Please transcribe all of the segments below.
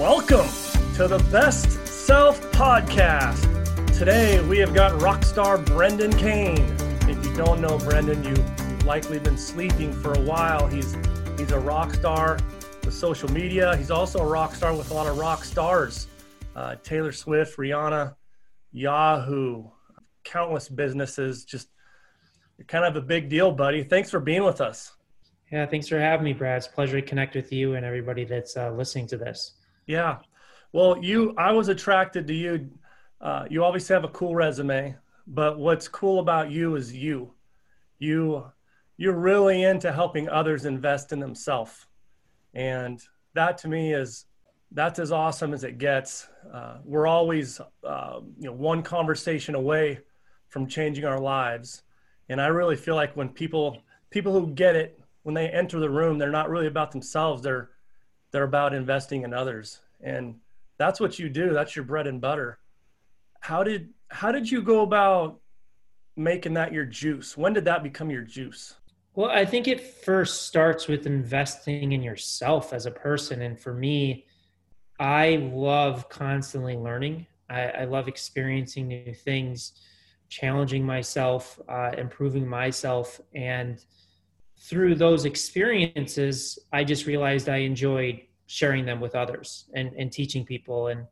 Welcome to the Best Self Podcast. Today we have got rock star Brendan Kane. If you don't know Brendan, you, you've likely been sleeping for a while. He's he's a rock star with social media. He's also a rock star with a lot of rock stars. Uh, Taylor Swift, Rihanna, Yahoo, countless businesses. Just you're kind of a big deal, buddy. Thanks for being with us. Yeah, thanks for having me, Brad. It's a pleasure to connect with you and everybody that's uh, listening to this. Yeah. Well, you, I was attracted to you. Uh, you obviously have a cool resume, but what's cool about you is you. You, you're really into helping others invest in themselves, and that to me is that's as awesome as it gets. Uh, we're always, uh, you know, one conversation away from changing our lives, and I really feel like when people people who get it when they enter the room, they're not really about themselves. They're they're about investing in others, and that's what you do. That's your bread and butter. How did how did you go about making that your juice? When did that become your juice? Well, I think it first starts with investing in yourself as a person, and for me, I love constantly learning. I, I love experiencing new things, challenging myself, uh, improving myself, and through those experiences, I just realized I enjoyed sharing them with others and, and teaching people and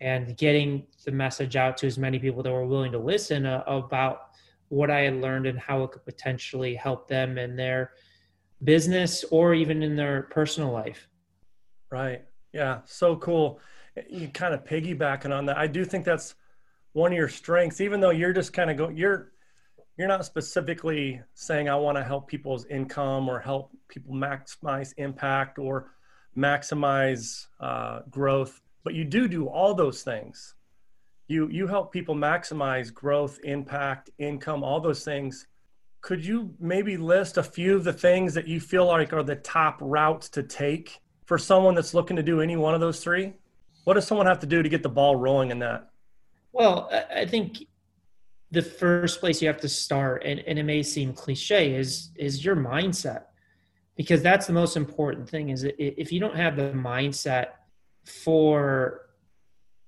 and getting the message out to as many people that were willing to listen uh, about what I had learned and how it could potentially help them in their business or even in their personal life. Right. Yeah. So cool. You kind of piggybacking on that. I do think that's one of your strengths, even though you're just kind of going, you're, you're not specifically saying I want to help people's income or help people maximize impact or maximize uh, growth, but you do do all those things. You you help people maximize growth, impact, income, all those things. Could you maybe list a few of the things that you feel like are the top routes to take for someone that's looking to do any one of those three? What does someone have to do to get the ball rolling in that? Well, I think the first place you have to start and, and it may seem cliche is is your mindset because that's the most important thing is if you don't have the mindset for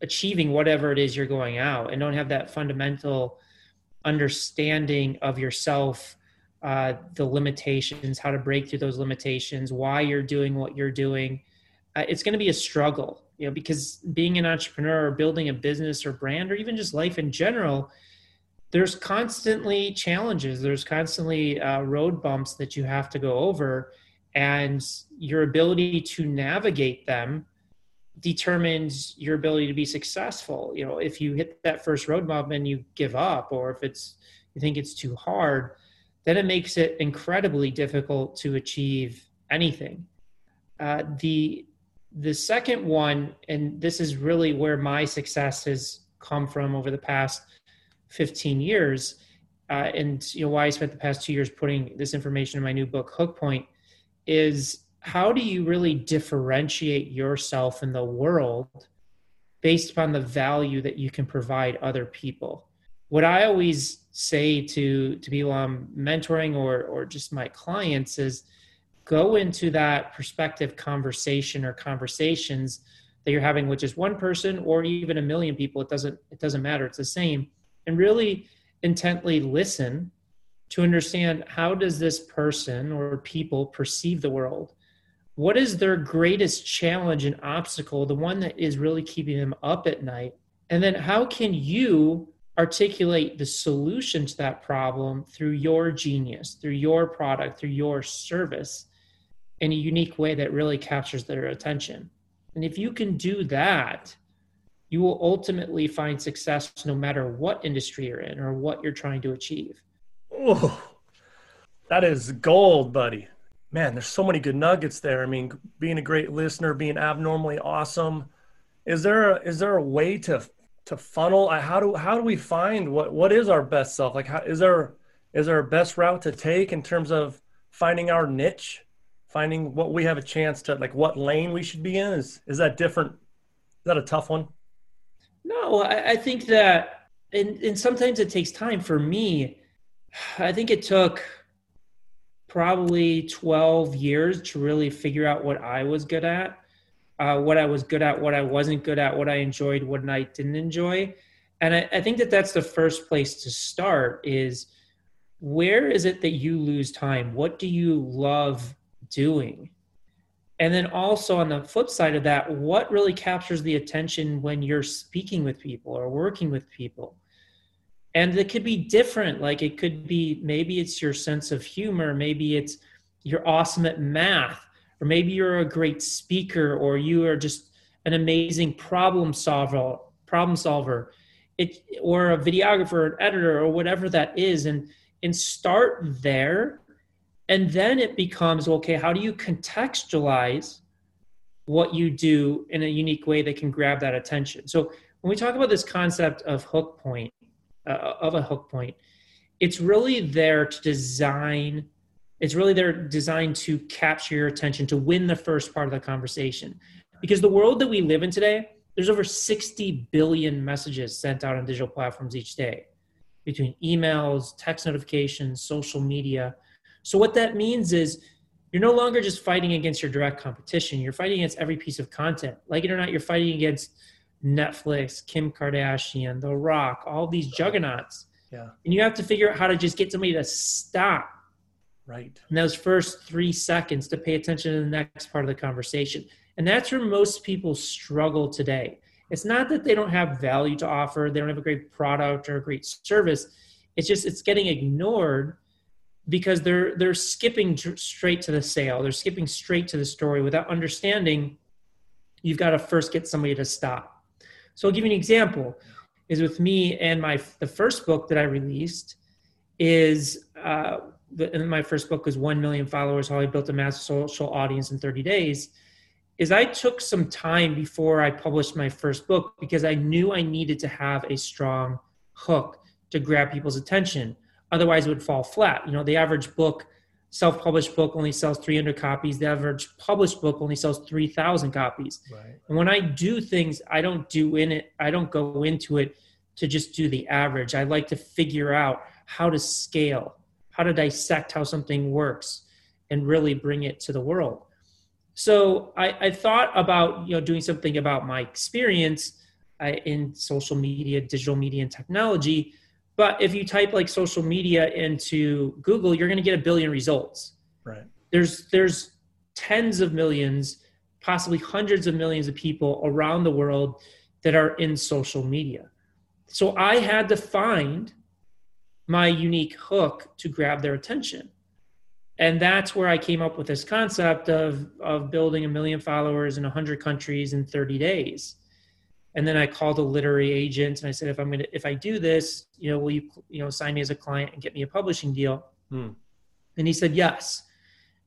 achieving whatever it is you're going out and don't have that fundamental understanding of yourself uh, the limitations how to break through those limitations why you're doing what you're doing uh, it's going to be a struggle you know because being an entrepreneur or building a business or brand or even just life in general there's constantly challenges. There's constantly uh, road bumps that you have to go over and your ability to navigate them determines your ability to be successful. You know if you hit that first road bump and you give up or if it's you think it's too hard then it makes it incredibly difficult to achieve anything. Uh, the the second one and this is really where my success has come from over the past 15 years, uh, and you know why I spent the past two years putting this information in my new book, Hook Point, is how do you really differentiate yourself in the world based upon the value that you can provide other people? What I always say to to people I'm mentoring or or just my clients is go into that perspective conversation or conversations that you're having with just one person or even a million people. It doesn't it doesn't matter. It's the same. And really intently listen to understand how does this person or people perceive the world? What is their greatest challenge and obstacle the one that is really keeping them up at night? And then how can you articulate the solution to that problem through your genius through your product through your service in a unique way that really captures their attention? And if you can do that you will ultimately find success no matter what industry you're in or what you're trying to achieve. Oh, that is gold, buddy. Man, there's so many good nuggets there. I mean, being a great listener, being abnormally awesome. Is there a, is there a way to to funnel? How do how do we find what what is our best self? Like, how, is there is there a best route to take in terms of finding our niche, finding what we have a chance to like what lane we should be in? Is is that different? Is that a tough one? No, I, I think that, and, and sometimes it takes time. For me, I think it took probably 12 years to really figure out what I was good at. uh, what I was good at, what I wasn't good at, what I enjoyed, what I didn't enjoy. And I, I think that that's the first place to start is where is it that you lose time? What do you love doing? And then also on the flip side of that, what really captures the attention when you're speaking with people or working with people? And it could be different. Like it could be maybe it's your sense of humor, maybe it's you're awesome at math, or maybe you're a great speaker, or you are just an amazing problem solver, problem solver, it, or a videographer, an editor, or whatever that is, and and start there, and then it becomes okay. How do you contextualize what you do in a unique way that can grab that attention? So when we talk about this concept of hook point, uh, of a hook point, it's really there to design it's really they're designed to capture your attention to win the first part of the conversation. Because the world that we live in today, there's over 60 billion messages sent out on digital platforms each day between emails, text notifications, social media. So, what that means is you're no longer just fighting against your direct competition, you're fighting against every piece of content. Like it or not, you're fighting against Netflix, Kim Kardashian, The Rock, all these juggernauts. Yeah. And you have to figure out how to just get somebody to stop Right. In those first three seconds to pay attention to the next part of the conversation. And that's where most people struggle today. It's not that they don't have value to offer, they don't have a great product or a great service. It's just it's getting ignored because they're they're skipping straight to the sale. They're skipping straight to the story without understanding you've got to first get somebody to stop. So I'll give you an example. Is with me and my the first book that I released is uh, the, in my first book was 1 million followers how i built a massive social audience in 30 days is i took some time before i published my first book because i knew i needed to have a strong hook to grab people's attention otherwise it would fall flat you know the average book self-published book only sells 300 copies the average published book only sells 3000 copies right. and when i do things i don't do in it i don't go into it to just do the average i like to figure out how to scale how to dissect how something works and really bring it to the world. So I, I thought about you know doing something about my experience uh, in social media, digital media, and technology. But if you type like social media into Google, you're going to get a billion results. Right. There's there's tens of millions, possibly hundreds of millions of people around the world that are in social media. So I had to find my unique hook to grab their attention. And that's where I came up with this concept of, of building a million followers in 100 countries in 30 days. And then I called a literary agent and I said, if I'm going to, if I do this, you know, will you, you know, sign me as a client and get me a publishing deal? Hmm. And he said, yes.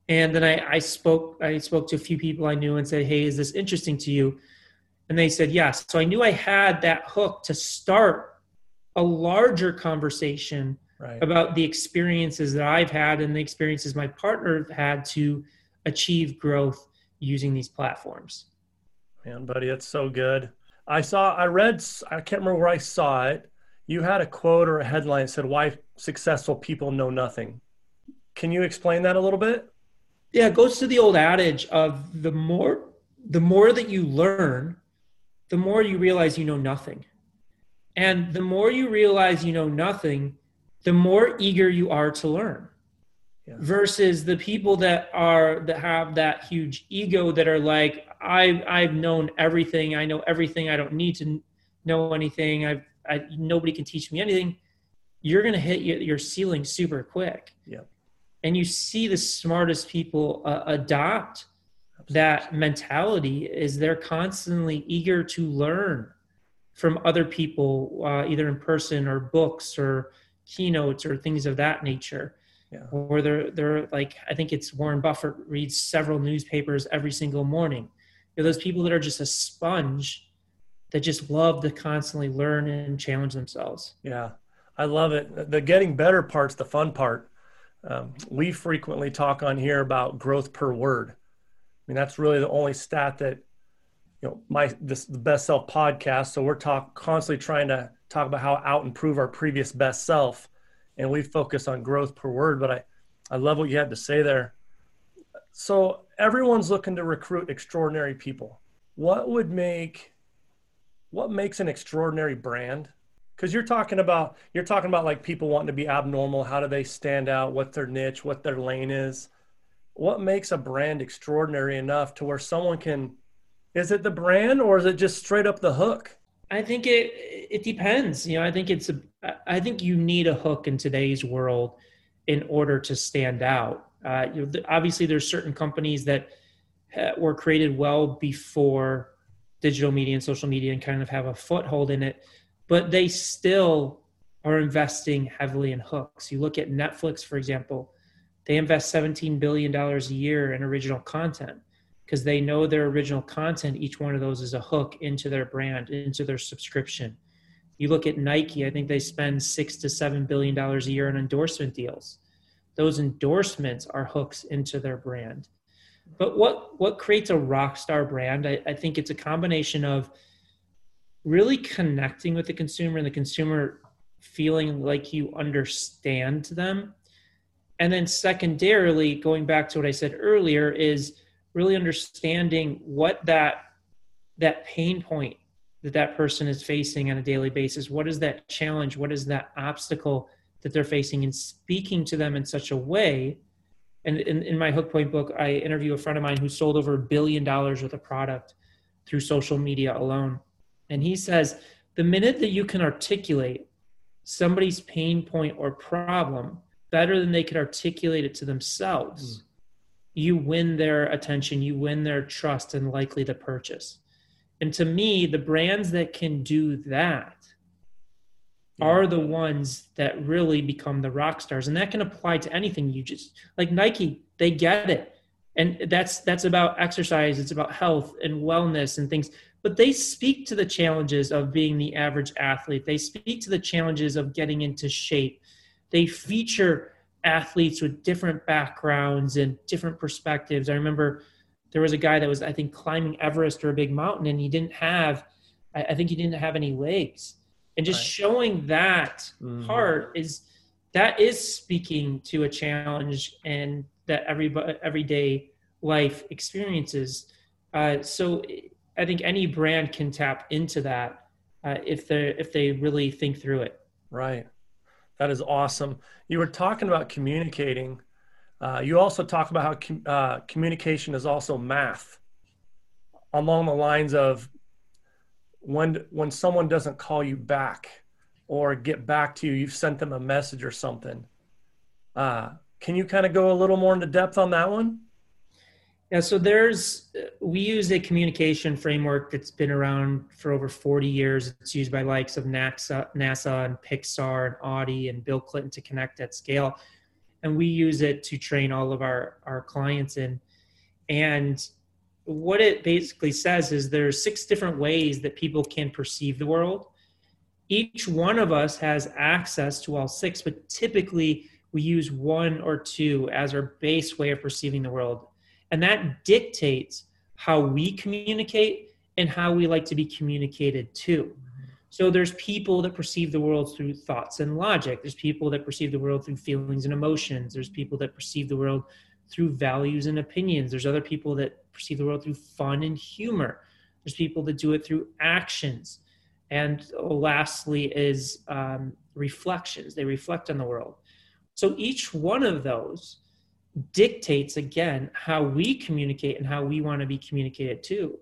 And then I, I spoke, I spoke to a few people I knew and said, Hey, is this interesting to you? And they said, yes. So I knew I had that hook to start a larger conversation right. about the experiences that I've had and the experiences my partner have had to achieve growth using these platforms. Man, buddy, that's so good. I saw, I read, I can't remember where I saw it. You had a quote or a headline that said, Why successful people know nothing. Can you explain that a little bit? Yeah, it goes to the old adage of the more the more that you learn, the more you realize you know nothing. And the more you realize you know nothing, the more eager you are to learn. Yeah. Versus the people that are that have that huge ego that are like, I I've known everything, I know everything, I don't need to know anything, I've I, nobody can teach me anything. You're gonna hit your ceiling super quick. Yeah. And you see the smartest people uh, adopt Absolutely. that mentality is they're constantly eager to learn from other people, uh, either in person or books or keynotes or things of that nature. Yeah. Or they're they're like I think it's Warren Buffett reads several newspapers every single morning. You know, those people that are just a sponge that just love to constantly learn and challenge themselves. Yeah, I love it. The getting better part's the fun part. Um, we frequently talk on here about growth per word. I mean, that's really the only stat that you know my this the best self podcast so we're talk constantly trying to talk about how out improve our previous best self and we focus on growth per word but i i love what you had to say there so everyone's looking to recruit extraordinary people. What would make what makes an extraordinary brand? Because you're talking about you're talking about like people wanting to be abnormal. How do they stand out? What their niche what their lane is. What makes a brand extraordinary enough to where someone can is it the brand or is it just straight up the hook? I think it it depends you know i think it's a i think you need a hook in today's world in order to stand out uh, you know, obviously there's certain companies that were created well before digital media and social media and kind of have a foothold in it but they still are investing heavily in hooks. You look at netflix for example they invest 17 billion dollars a year in original content because they know their original content each one of those is a hook into their brand into their subscription. You look at nike i think they spend six to seven billion dollars a year on endorsement deals those endorsements are hooks into their brand. But what what creates a rock star brand I, I think it's a combination of really connecting with the consumer and the consumer feeling like you understand them. And then secondarily going back to what i said earlier is really understanding what that that pain point that that person is facing on a daily basis. What is that challenge? What is that obstacle that they're facing and speaking to them in such a way. And in, in my hook point book i interview a friend of mine who sold over a billion dollars worth of product through social media alone. And he says the minute that you can articulate somebody's pain point or problem better than they could articulate it to themselves mm. you win their attention you win their trust and likely to purchase. And to me the brands that can do that are the ones that really become the rock stars and that can apply to anything you just like nike they get it. And that's that's about exercise it's about health and wellness and things but they speak to the challenges of being the average athlete. They speak to the challenges of getting into shape. They feature athletes with different backgrounds and different perspectives. I remember there was a guy that was i think climbing everest or a big mountain and he didn't have i think he didn't have any legs and just right. showing that mm-hmm. part is that is speaking to a challenge and that every everyday life experiences. Uh, so i think any brand can tap into that uh, if they if they really think through it. Right. That is awesome. You were talking about communicating. Uh, you also talk about how com- uh, communication is also math along the lines of when when someone doesn't call you back or get back to you you've sent them a message or something. Uh, can you kind of go a little more into depth on that one? Yeah so there's we use a communication framework that's been around for over 40 years. It's used by likes of nasa nasa and pixar and audi and bill clinton to connect at scale. And we use it to train all of our our clients in. And what it basically says is there are six different ways that people can perceive the world. Each one of us has access to all six, but typically we use one or two as our base way of perceiving the world. And that dictates how we communicate and how we like to be communicated to. So there's people that perceive the world through thoughts and logic. There's people that perceive the world through feelings and emotions. There's people that perceive the world through values and opinions. There's other people that perceive the world through fun and humor. There's people that do it through actions. And lastly, is um, reflections. They reflect on the world. So each one of those dictates, again, how we communicate and how we want to be communicated to.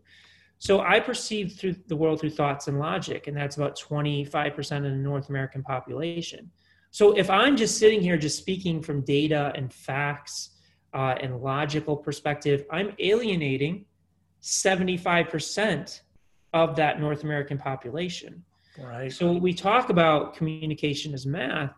So I perceive through the world through thoughts and logic, and that's about 25% of the North American population. So if I'm just sitting here just speaking from data and facts uh, and logical perspective, I'm alienating 75% of that North American population. Right. So we talk about communication as math,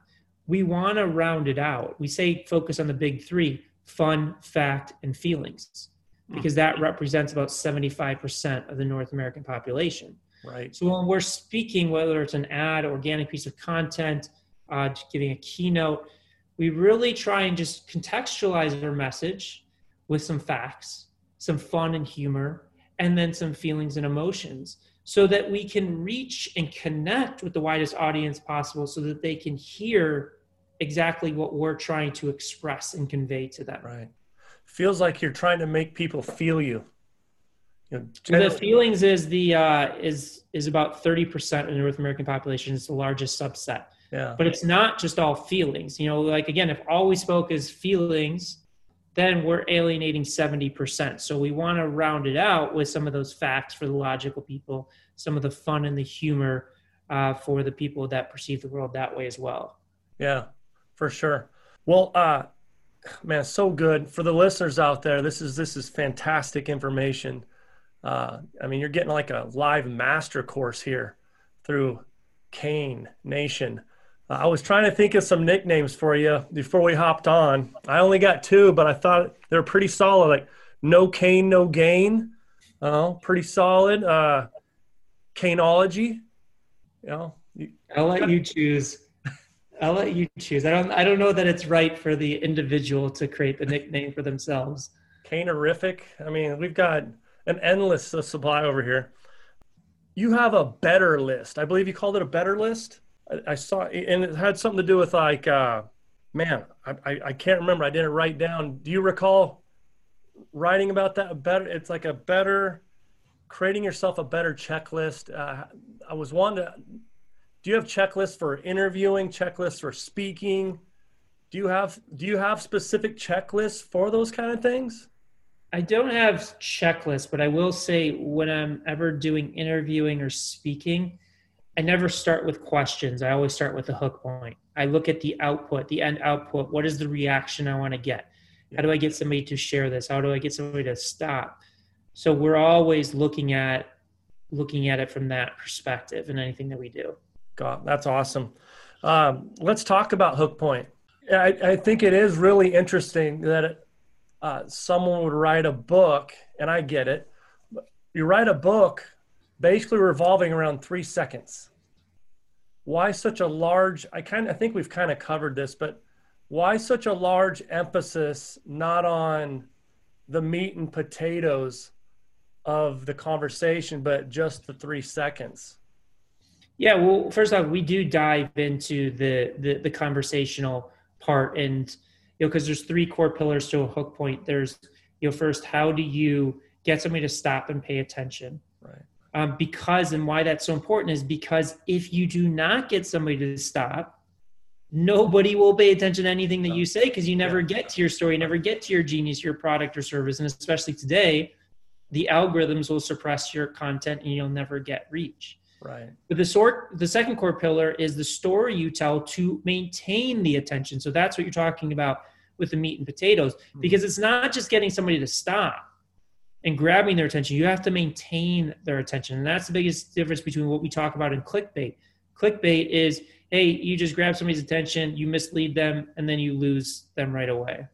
we want to round it out. We say focus on the big three fun, fact, and feelings, hmm. because that represents about 75% of the North American population. Right. So when we're speaking, whether it's an ad, organic piece of content, uh, giving a keynote, we really try and just contextualize our message with some facts, some fun and humor, and then some feelings and emotions so that we can reach and connect with the widest audience possible so that they can hear exactly what we're trying to express and convey to them. Right. Feels like you're trying to make people feel you. You know, the feelings is the uh, is is about thirty percent of the North American population. It's the largest subset, yeah, but it's not just all feelings. You know, like again, if all we spoke is feelings, then we're alienating seventy percent. So we want to round it out with some of those facts for the logical people, some of the fun and the humor uh, for the people that perceive the world that way as well. yeah, for sure. Well, uh, man, so good for the listeners out there. This is this is fantastic information. Uh, I mean, you're getting like a live master course here through Kane Nation. Uh, I was trying to think of some nicknames for you before we hopped on. I only got two, but I thought they're pretty solid. Like no cane, no gain. Oh, pretty solid. Uh, Caneology. You know, you- I'll let you choose. I'll let you choose. I don't. I don't know that it's right for the individual to create the nickname for themselves. Canerific. I mean, we've got an endless supply over here. You have a better list. I believe you called it a better list. I, saw, and it had something to do with like, uh, man, I, I, I can't remember. I didn't write down. Do you recall writing about that? Better. It's like a better, creating yourself a better checklist. Uh, I was wanting to. Do you have checklists for interviewing? Checklists for speaking? Do you have Do you have specific checklists for those kind of things? I don't have checklists, but I will say when I'm ever doing interviewing or speaking, I never start with questions. I always start with the hook point. I look at the output, the end output. What is the reaction I want to get? How do I get somebody to share this? How do I get somebody to stop? So we're always looking at looking at it from that perspective in anything that we do. God, that's awesome. Um, let's talk about hook point. I, I think it is really interesting that uh, someone would write a book, and I get it. You write a book basically revolving around three seconds. Why such a large? I kind of I think we've kind of covered this, but why such a large emphasis not on the meat and potatoes of the conversation, but just the three seconds? Yeah, well, first off, we do dive into the the, the conversational part, and you know, because there's three core pillars to a hook point. There's you know, first, how do you get somebody to stop and pay attention? Um, because and why that's so important is because if you do not get somebody to stop, nobody will pay attention to anything that you say because you never get to your story, you never get to your genius, your product or service, and especially today, the algorithms will suppress your content and you'll never get reach. Right. But the sort the second core pillar is the story you tell to maintain the attention. So that's what you're talking about with the meat and potatoes. Because it's not just getting somebody to stop and grabbing their attention. You have to maintain their attention. And that's the biggest difference between what we talk about in clickbait. Clickbait is, hey, you just grab somebody's attention, you mislead them, and then you lose them right away.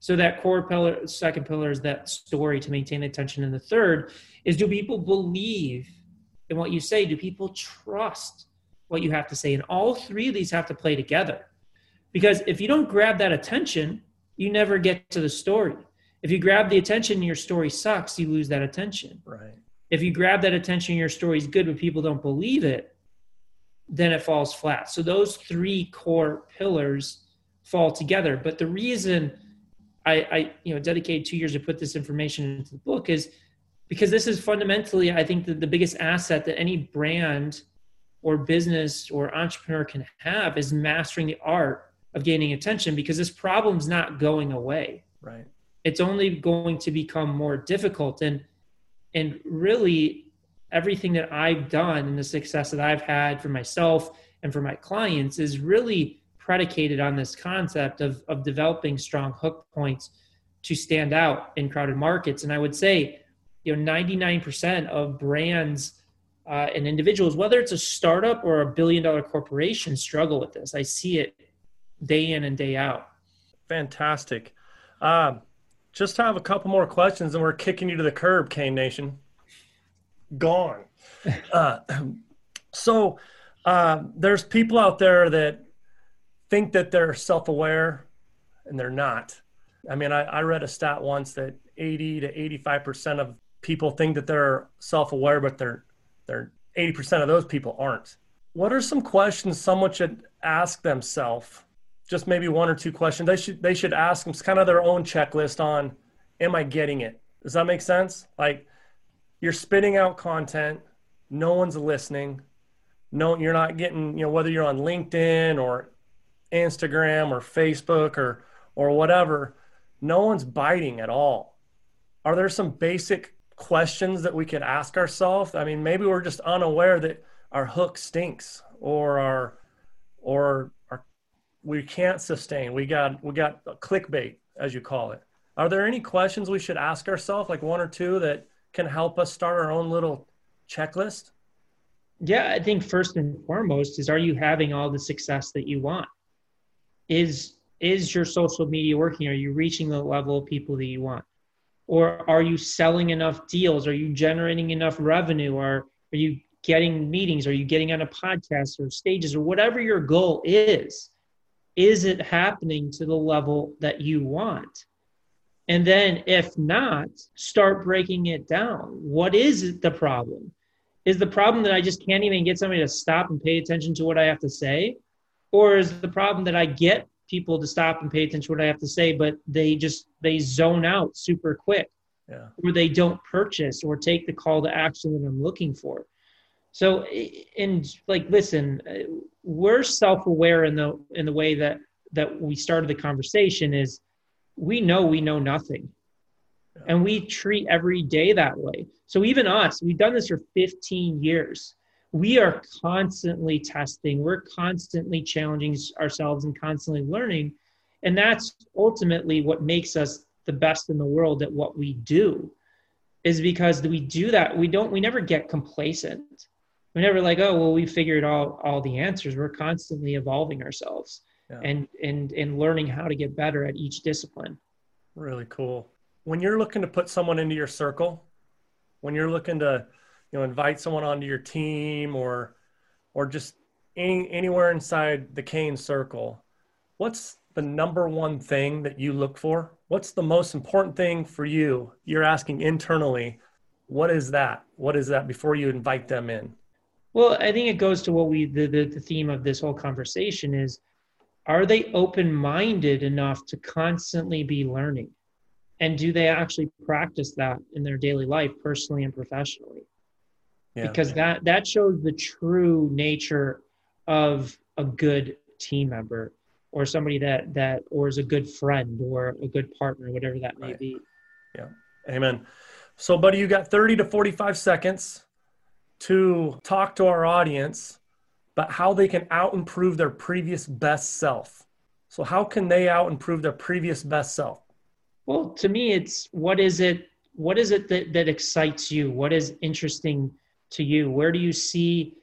So that core pillar, second pillar is that story to maintain attention. And the third is do people believe in what you say? Do people trust what you have to say? And all three of these have to play together. Because if you don't grab that attention, you never get to the story. If you grab the attention and your story sucks, you lose that attention. Right. If you grab that attention your story is good, but people don't believe it, then it falls flat. So those three core pillars fall together. But the reason I, I you know dedicated two years to put this information into the book is because this is fundamentally, I think, the, the biggest asset that any brand or business or entrepreneur can have is mastering the art of gaining attention because this problem's not going away Right. It's only going to become more difficult. And and really everything that i've done and the success that i've had for myself and for my clients is really predicated on this concept of of developing strong hook points to stand out in crowded markets. And i would say you know 99% of brands uh, and individuals whether it's a startup or a billion dollar corporation struggle with this. I see it day in and day out. Fantastic. Um, just have a couple more questions and we're kicking you to the curb, Kane Nation. Gone. Uh, so uh, there's people out there that think that they're self-aware and they're not. I mean, I, I read a stat once that 80 to 85% of people think that they're self-aware, but they're they're 80% of those people aren't. What are some questions someone should ask themselves just maybe one or two questions. They should they should ask them kind of their own checklist on, am I getting it? Does that make sense? Like, you're spitting out content, no one's listening. No, you're not getting, you know, whether you're on LinkedIn or Instagram or Facebook or or whatever, no one's biting at all. Are there some basic questions that we could ask ourselves? I mean, maybe we're just unaware that our hook stinks or our or we can't sustain. We got we got clickbait as you call it. Are there any questions we should ask ourselves, like one or two, that can help us start our own little checklist? Yeah, I think first and foremost is are you having all the success that you want? Is is your social media working? Are you reaching the level of people that you want? Or are you selling enough deals? Are you generating enough revenue? Or are you getting meetings? Are you getting on a podcast or stages or whatever your goal is? Is it happening to the level that you want? And then, if not, start breaking it down. What is the problem? Is the problem that I just can't even get somebody to stop and pay attention to what I have to say? Or is the problem that I get people to stop and pay attention to what I have to say, but they just they zone out super quick, yeah. or they don't purchase or take the call to action that I'm looking for. So, and like, listen, uh, we're self-aware in the in the way that that we started the conversation is we know we know nothing, yeah. and we treat every day that way. So even us, we've done this for 15 years. We are constantly testing. We're constantly challenging ourselves and constantly learning. And that's ultimately what makes us the best in the world at what we do is because we do that. We don't we never get complacent we never like oh well we figured all all the answers we're constantly evolving ourselves yeah. and and and learning how to get better at each discipline really cool when you're looking to put someone into your circle when you're looking to you know invite someone onto your team or or just any anywhere inside the Kane circle, what's the number one thing that you look for? What's the most important thing for you? You're asking internally, what is that? What is that before you invite them in? Well, I think it goes to what we the, the, the theme of this whole conversation is are they open-minded enough to constantly be learning? And do they actually practice that in their daily life, personally and professionally? yeah. because that that shows the true nature of a good team member or somebody that that or is a good friend or a good partner whatever that may right. be yeah amen so buddy you got 30 to 45 seconds to talk to our audience about how they can out improve their previous best self so how can they out improve their previous best self well to me it's what is it what is it that, that excites you what is interesting to you? Where do you see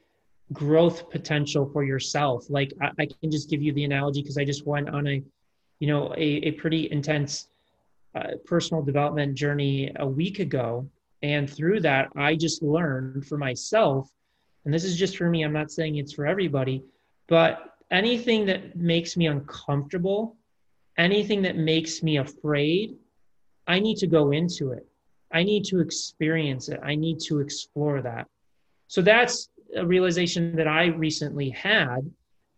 growth potential for yourself? Like I, I can just give you the analogy because I just went on a, you know, a, a pretty intense uh, personal development journey a week ago. And through that, I just learned for myself, and this is just for me, I'm not saying it's for everybody, but anything that makes me uncomfortable, anything that makes me afraid, I need to go into it. I need to experience it. I need to explore that. So that's a realization that I recently had.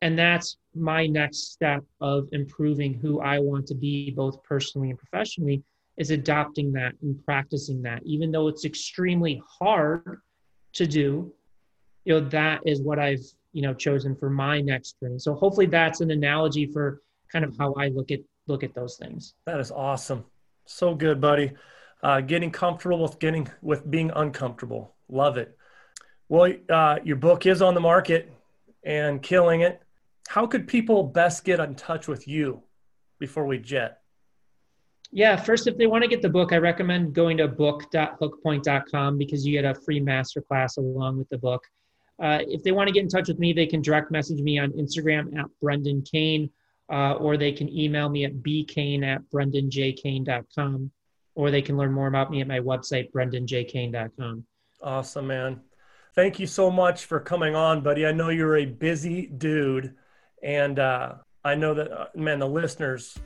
And that's my next step of improving who I want to be, both personally and professionally, is adopting that and practicing that. Even though it's extremely hard to do, you know, that is what I've, you know, chosen for my next journey. So hopefully that's an analogy for kind of how I look at look at those things. That is awesome. So good, buddy. Uh, getting comfortable with getting with being uncomfortable. Love it. Well, uh, your book is on the market and killing it. How could people best get in touch with you before we jet? Yeah, first, if they want to get the book, I recommend going to book.hookpoint.com because you get a free masterclass along with the book. Uh, if they want to get in touch with me, they can direct message me on Instagram at Brendan Kane, uh, or they can email me at bkane at brendanjkane.com, or they can learn more about me at my website, brendanjkane.com. Awesome, man thank you so much for coming on, buddy. I know you're a busy dude, and uh, I know that, uh, man, the listeners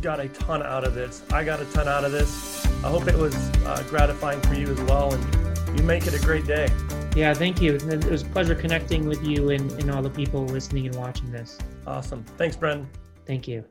got a ton out of this. I got a ton out of this. I hope it was uh, gratifying for you as well, and you make it a great day. Yeah, thank you. It was a pleasure connecting with you and, and all the people listening and watching this. Awesome. Thanks, Brendan. Thank you.